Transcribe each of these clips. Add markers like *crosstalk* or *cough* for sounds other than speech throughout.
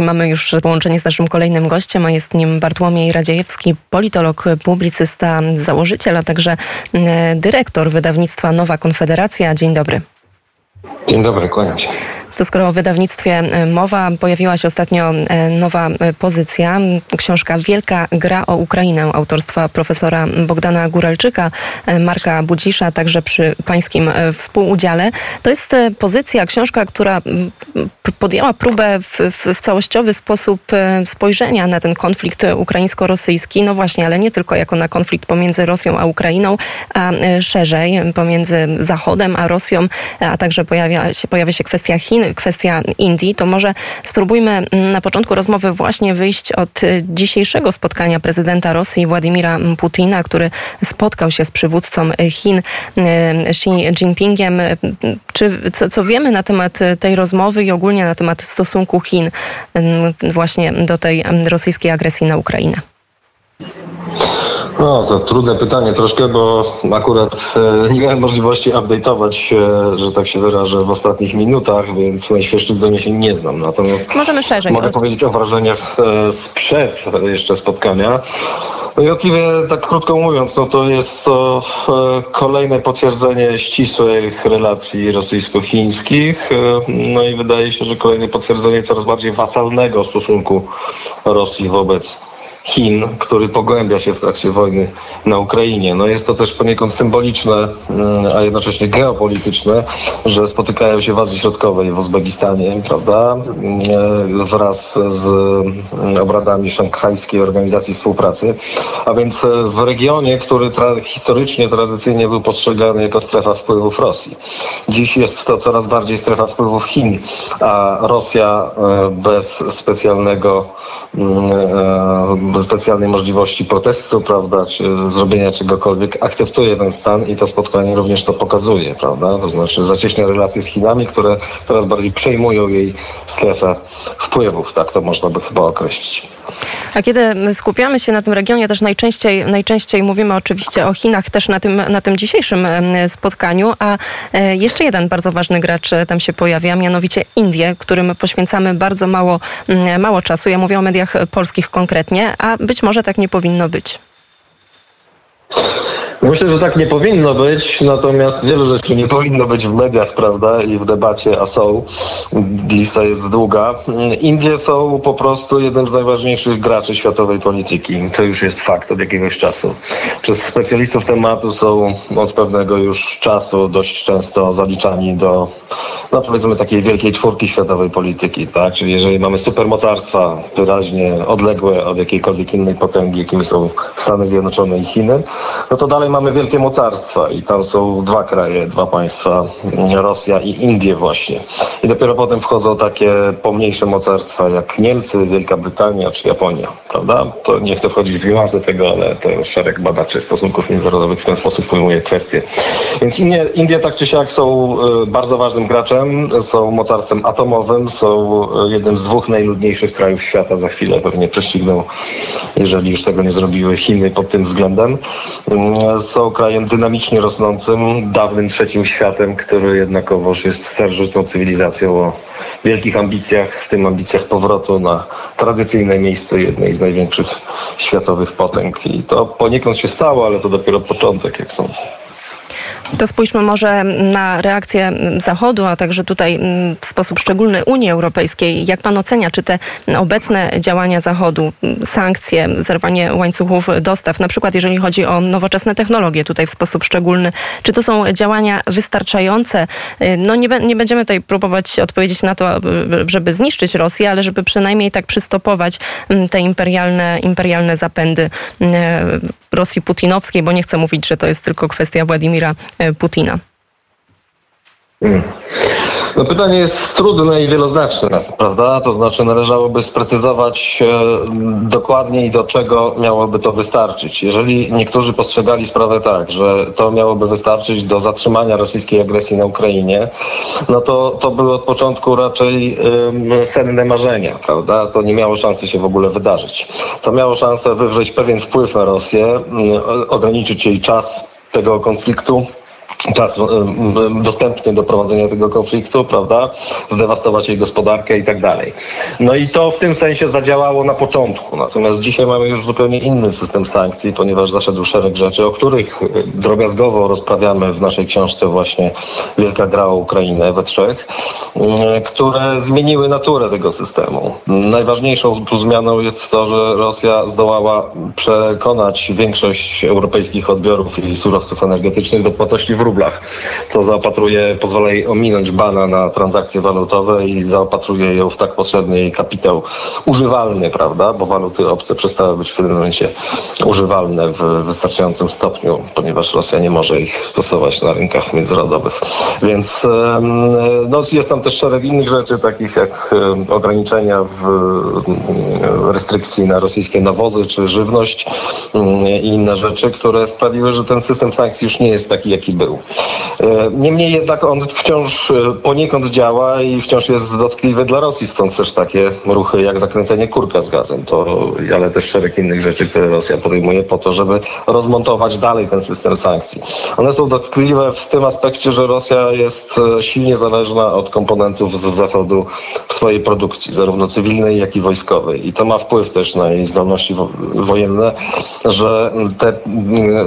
Mamy już połączenie z naszym kolejnym gościem, a jest nim Bartłomiej Radziejewski, politolog, publicysta, założyciel, a także dyrektor wydawnictwa Nowa Konfederacja. Dzień dobry. Dzień dobry, kłaniam się. To skoro o wydawnictwie e, mowa, pojawiła się ostatnio e, nowa e, pozycja, książka Wielka gra o Ukrainę autorstwa profesora Bogdana Góralczyka, Marka Budzisza, także przy pańskim współudziale. To jest pozycja, książka, która podjęła próbę w, w, w całościowy sposób spojrzenia na ten konflikt ukraińsko-rosyjski. No właśnie, ale nie tylko jako na konflikt pomiędzy Rosją a Ukrainą, a szerzej pomiędzy Zachodem a Rosją, a także pojawia się, pojawia się kwestia Chin, kwestia Indii, to może spróbujmy na początku rozmowy właśnie wyjść od dzisiejszego spotkania prezydenta Rosji Władimira Putina, który spotkał się z przywódcą Chin e, Xi Jinpingiem. Czy, co, co wiemy na temat tej rozmowy i ogólnie na temat stosunku Chin właśnie do tej rosyjskiej agresji na Ukrainę? No, to trudne pytanie troszkę, bo akurat e, nie miałem możliwości update'ować się, że tak się wyrażę, w ostatnich minutach, więc najświeższych doniesień nie znam. Natomiast Możemy szerzej. Mogę powiedzieć o wrażeniach e, sprzed jeszcze spotkania. No i oczywiście, tak krótko mówiąc, no to jest to e, kolejne potwierdzenie ścisłych relacji rosyjsko-chińskich. No i wydaje się, że kolejne potwierdzenie coraz bardziej wasalnego stosunku Rosji wobec Chin, który pogłębia się w trakcie wojny na Ukrainie. No jest to też poniekąd symboliczne, mm, a jednocześnie geopolityczne, że spotykają się w Azji Środkowej, w Uzbekistanie, prawda, mm, wraz z mm, obradami Szanghajskiej Organizacji Współpracy, a więc w regionie, który tra historycznie, tradycyjnie był postrzegany jako strefa wpływów Rosji. Dziś jest to coraz bardziej strefa wpływów Chin, a Rosja e, bez specjalnego e, specjalnej możliwości protestu, prawda, czy zrobienia czegokolwiek, akceptuje ten stan i to spotkanie również to pokazuje, prawda? To znaczy zacieśnia relacje z Chinami, które coraz bardziej przejmują jej strefę wpływów, tak to można by chyba określić. A kiedy skupiamy się na tym regionie, też najczęściej, najczęściej mówimy oczywiście o Chinach też na tym, na tym dzisiejszym spotkaniu, a e, jeszcze jeden bardzo ważny gracz e, tam się pojawia, mianowicie Indie, którym poświęcamy bardzo mało, mało czasu. Ja mówię o mediach polskich konkretnie, a być może tak nie powinno być. Myślę, że tak nie powinno być, natomiast wiele rzeczy nie powinno być w mediach, prawda, i w debacie, a są. Lista jest długa. Indie są po prostu jednym z najważniejszych graczy światowej polityki. To już jest fakt od jakiegoś czasu. Przez specjalistów tematu są od pewnego już czasu dość często zaliczani do, no powiedzmy, takiej wielkiej czwórki światowej polityki, tak? Czyli jeżeli mamy supermocarstwa wyraźnie odległe od jakiejkolwiek innej potęgi, jakimi są Stany Zjednoczone i Chiny, no to dalej mamy wielkie mocarstwa i tam są dwa kraje, dwa państwa, Rosja i Indie właśnie. I dopiero potem wchodzą takie pomniejsze mocarstwa jak Niemcy, Wielka Brytania czy Japonia, prawda? To nie chcę wchodzić w niuanse tego, ale to szereg badaczy stosunków międzynarodowych w ten sposób pojmuje kwestie. Więc Indie, Indie tak czy siak są e, bardzo ważnym graczem, są mocarstwem atomowym, są e, jednym z dwóch najludniejszych krajów świata. Za chwilę pewnie prześcigną, jeżeli już tego nie zrobiły Chiny pod tym względem. Są krajem dynamicznie rosnącym, dawnym trzecim światem, który jednakowoż jest starożytną cywilizacją o wielkich ambicjach, w tym ambicjach powrotu na tradycyjne miejsce jednej z największych światowych potęg. I to poniekąd się stało, ale to dopiero początek, jak sądzę. To spójrzmy może na reakcję Zachodu, a także tutaj mm, w sposób szczególny Unii Europejskiej. Jak pan ocenia, czy te obecne działania Zachodu, sankcje, zerwanie łańcuchów dostaw, na przykład jeżeli chodzi o nowoczesne technologie tutaj w sposób szczególny, czy to są działania wystarczające? No nie, nie będziemy tutaj próbować odpowiedzieć na to, żeby zniszczyć Rosję, ale żeby przynajmniej tak przystopować mm, te imperialne, imperialne zapędy mm, Rosji putinowskiej, bo nie chcę mówić, że to jest tylko kwestia Władimira e, Putina. Hmm. No pytanie jest trudne i wieloznaczne, prawda? To znaczy należałoby sprecyzować e, dokładniej do czego miałoby to wystarczyć. Jeżeli niektórzy postrzegali sprawę tak, że to miałoby wystarczyć do zatrzymania rosyjskiej agresji na Ukrainie, no to to były od początku raczej senne marzenia, prawda? To nie miało szansy się w ogóle wydarzyć. To miało szansę wywrzeć pewien wpływ na Rosję, ograniczyć jej czas tego konfliktu, czas dostępny do prowadzenia tego konfliktu, prawda? Zdewastować jej gospodarkę i tak dalej. No i to w tym sensie zadziałało na początku. Natomiast dzisiaj mamy już zupełnie inny system sankcji, ponieważ zaszedł szereg rzeczy, o których drobiazgowo rozprawiamy w naszej książce właśnie Wielka Gra o Ukrainę we trzech, które zmieniły naturę tego systemu. Najważniejszą tu zmianą jest to, że Rosja zdołała przekonać większość europejskich odbiorów i surowców energetycznych do płatności w rublach, co zaopatruje, pozwala jej ominąć bana na transakcje walutowe i zaopatruje ją w tak potrzebny jej kapitał używalny, prawda, bo waluty obce przestały być w pewnym momencie używalne w wystarczającym stopniu, ponieważ Rosja nie może ich stosować na rynkach międzynarodowych. Więc no, jest tam też szereg innych rzeczy, takich jak ograniczenia w restrykcji na rosyjskie nawozy czy żywność i inne rzeczy, które sprawiły, że ten system sankcji już nie jest taki, jaki był. E, niemniej jednak on wciąż e, poniekąd działa i wciąż jest dotkliwy dla Rosji, stąd też takie ruchy jak zakręcenie kurka z gazem, to, ale też szereg innych rzeczy, które Rosja podejmuje po to, żeby rozmontować dalej ten system sankcji. One są dotkliwe w tym aspekcie, że Rosja jest e, silnie zależna od komponentów z Zachodu w swojej produkcji, zarówno cywilnej, jak i wojskowej. I to ma wpływ też na jej zdolności wojenne, że te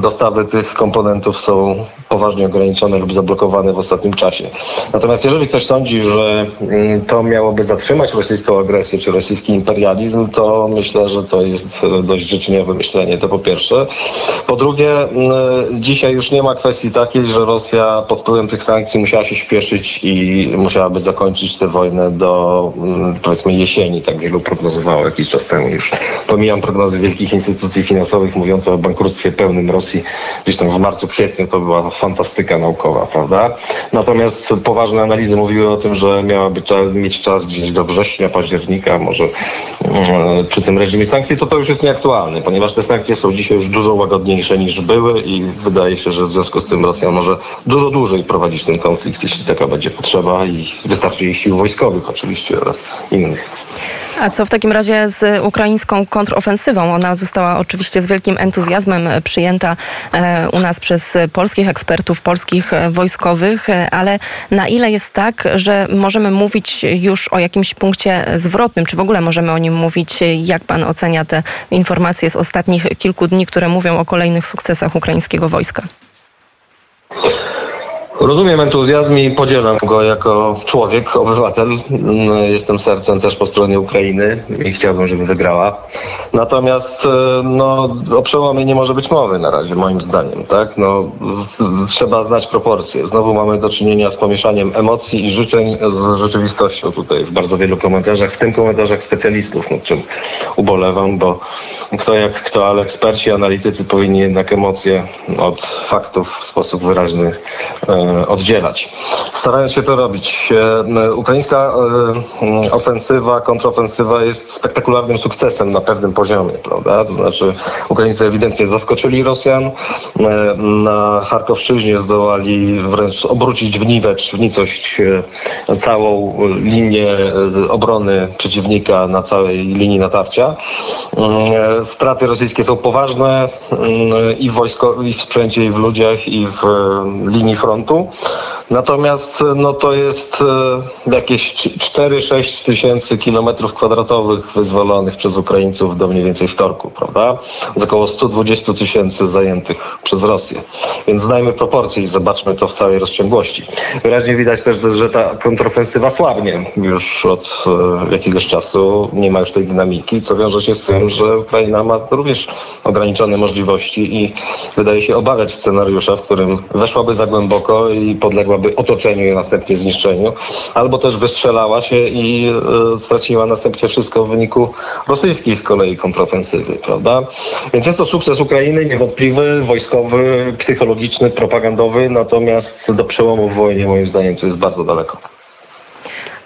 dostawy tych komponentów są poważnie ograniczone lub zablokowane w ostatnim czasie. Natomiast jeżeli ktoś sądzi, że mm, to miałoby zatrzymać rosyjską agresję czy rosyjski imperializm, to myślę, że to jest dość życzeniowe myślenie, to po pierwsze. Po drugie, mm, dzisiaj już nie ma kwestii takiej, że Rosja pod wpływem tych sankcji musiała się śpieszyć i musiałaby zakończyć tę wojnę do mm, powiedzmy jesieni, tak wielu prognozowało jakiś czas temu już. Pomijam prognozy wielkich instytucji finansowych mówiące o bankructwie pełnym Rosji gdzieś tam w marcu, kwietniu, to była fantastyka naukowa, prawda? Natomiast poważne analizy mówiły o tym, że miałaby mieć czas gdzieś do września, października, może mm, przy tym reżimie sankcji, to to już jest nieaktualne, ponieważ te sankcje są dzisiaj już dużo łagodniejsze niż były i wydaje się, że w związku z tym Rosja może dużo dłużej prowadzić ten konflikt, jeśli taka będzie potrzeba i wystarczy jej sił wojskowych oczywiście oraz innych. A co w takim razie z ukraińską kontrofensywą? Ona została oczywiście z wielkim entuzjazmem przyjęta e, u nas przez polskich ekspertów, polskich wojskowych, ale na ile jest tak, że możemy mówić już o jakimś punkcie zwrotnym? Czy w ogóle możemy o nim mówić? Jak pan ocenia te informacje z ostatnich kilku dni, które mówią o kolejnych sukcesach ukraińskiego wojska? Rozumiem entuzjazm i podzielam go jako człowiek, obywatel. Jestem sercem też po stronie Ukrainy i chciałbym, żeby wygrała. Natomiast e, no, o przełomie nie może być mowy na razie, moim zdaniem. Tak? No, trzeba znać proporcje. Znowu mamy do czynienia z pomieszaniem emocji i życzeń z rzeczywistością tutaj w bardzo wielu komentarzach, w tym komentarzach specjalistów, nad czym ubolewam, bo kto jak kto, ale eksperci, analitycy powinni jednak emocje od faktów w sposób wyraźny e, oddzielać. Starając się to robić. E, ukraińska e, ofensywa, kontrofensywa jest spektakularnym sukcesem na pewnym poziomie, prawda? To znaczy Ukraińcy ewidentnie zaskoczyli Rosjan. E, na Charkowszczyźnie zdołali wręcz obrócić w niwecz, w nicość całą linię obrony przeciwnika na całej linii natarcia. Straty rosyjskie są poważne i w, wojsko, i w sprzęcie, i w ludziach, i w linii frontu. Então, Natomiast no, to jest e, jakieś 4-6 tysięcy kilometrów kwadratowych wyzwolonych przez Ukraińców do mniej więcej wtorku, prawda? Z około 120 tysięcy zajętych przez Rosję. Więc znajmy proporcje i zobaczmy to w całej rozciągłości. Wyraźnie widać też, że ta kontrofensywa słabnie już od e, jakiegoś czasu. Nie ma już tej dynamiki, co wiąże się z tym, że Ukraina ma również ograniczone możliwości i wydaje się obawiać scenariusza, w którym weszłaby za głęboko i podległaby otoczeniu i następnie zniszczeniu, albo też wystrzelała się i e, straciła następnie wszystko w wyniku rosyjskiej z kolei kontrofensywy, prawda? Więc jest to sukces Ukrainy, niewątpliwy, wojskowy, psychologiczny, propagandowy, natomiast do przełomu w wojnie moim zdaniem to jest bardzo daleko.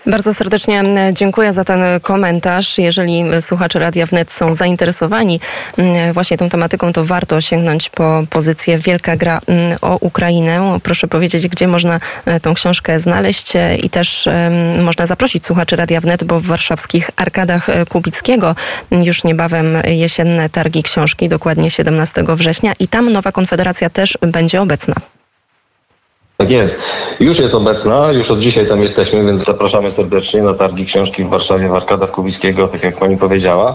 Bardzo serdecznie dziękuję za ten komentarz. Jeżeli słuchacze Radia Wnet są zainteresowani właśnie tą tematyką, to warto sięgnąć po pozycję Wielka Gra o Ukrainę. Proszę powiedzieć, gdzie można e, tą książkę znaleźć e, i też można zaprosić słuchaczy Radia Wnet, bo w warszawskich Arkadach e, Kubickiego już niebawem jesienne targi książki, dokładnie 17 września i tam Nowa Konfederacja też będzie obecna. Tak jest. Już jest obecna, już od dzisiaj tam jesteśmy, więc zapraszamy serdecznie na targi książki w Warszawie w Arkadach Kubickiego, tak jak pani powiedziała.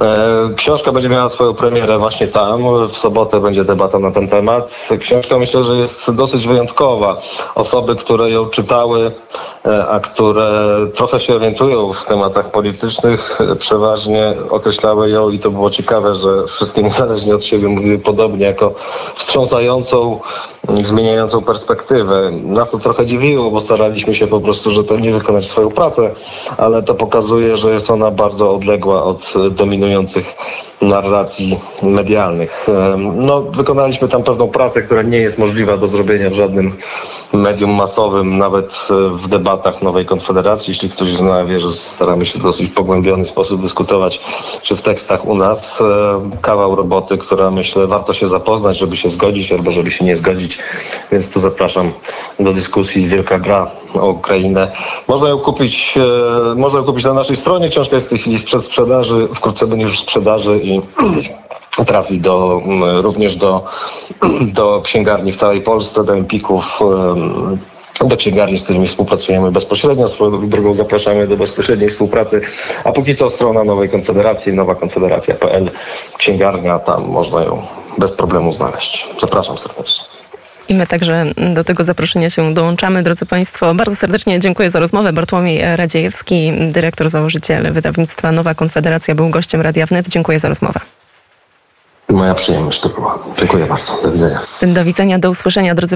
E, książka będzie miała swoją premierę właśnie tam. W sobotę będzie debata na ten temat. Książka myślę, że jest dosyć wyjątkowa. Osoby, które ją czytały, a które trochę się orientują w tematach politycznych, e, przeważnie określały ją i to było ciekawe, że wszystkie niezależnie od siebie mówiły podobnie, jako wstrząsającą, zmieniającą perspektywę. Nas to trochę dziwiło, bo staraliśmy się po prostu rzetelnie wykonać swoją pracę, ale to pokazuje, że jest ona bardzo odległa od dominujących narracji medialnych. No, wykonaliśmy tam pewną pracę, która nie jest możliwa do zrobienia w żadnym medium masowym, nawet w debatach Nowej Konfederacji. Jeśli ktoś zna, wie, że staramy się w dosyć pogłębiony sposób dyskutować, czy w tekstach u nas. Kawał roboty, która myślę warto się zapoznać, żeby się zgodzić albo żeby się nie zgodzić. Więc tu zapraszam do dyskusji. Wielka gra o Ukrainę. Można ją kupić, e, można ją kupić na naszej stronie. Książka jest w tej chwili w przedsprzedaży, wkrótce będzie już w sprzedaży i *clears throat* trafi do, również do, *clears throat* do księgarni w całej Polsce, do Empików, do księgarni, z którymi współpracujemy bezpośrednio. Swoją drogą zapraszamy do bezpośredniej współpracy. A póki co strona Nowej Konfederacji, nowakonfederacja.pl, księgarnia, tam można ją bez problemu znaleźć. Zapraszam serdecznie. I my także do tego zaproszenia się dołączamy. Drodzy Państwo, bardzo serdecznie dziękuję za rozmowę. Bartłomiej Radziejewski, dyrektor, założyciel wydawnictwa Nowa Konfederacja, był gościem Radia Wnet. Dziękuję za rozmowę. Moja przyjemność to była. Dziękuję bardzo. Do widzenia. Do widzenia, do usłyszenia, drodzy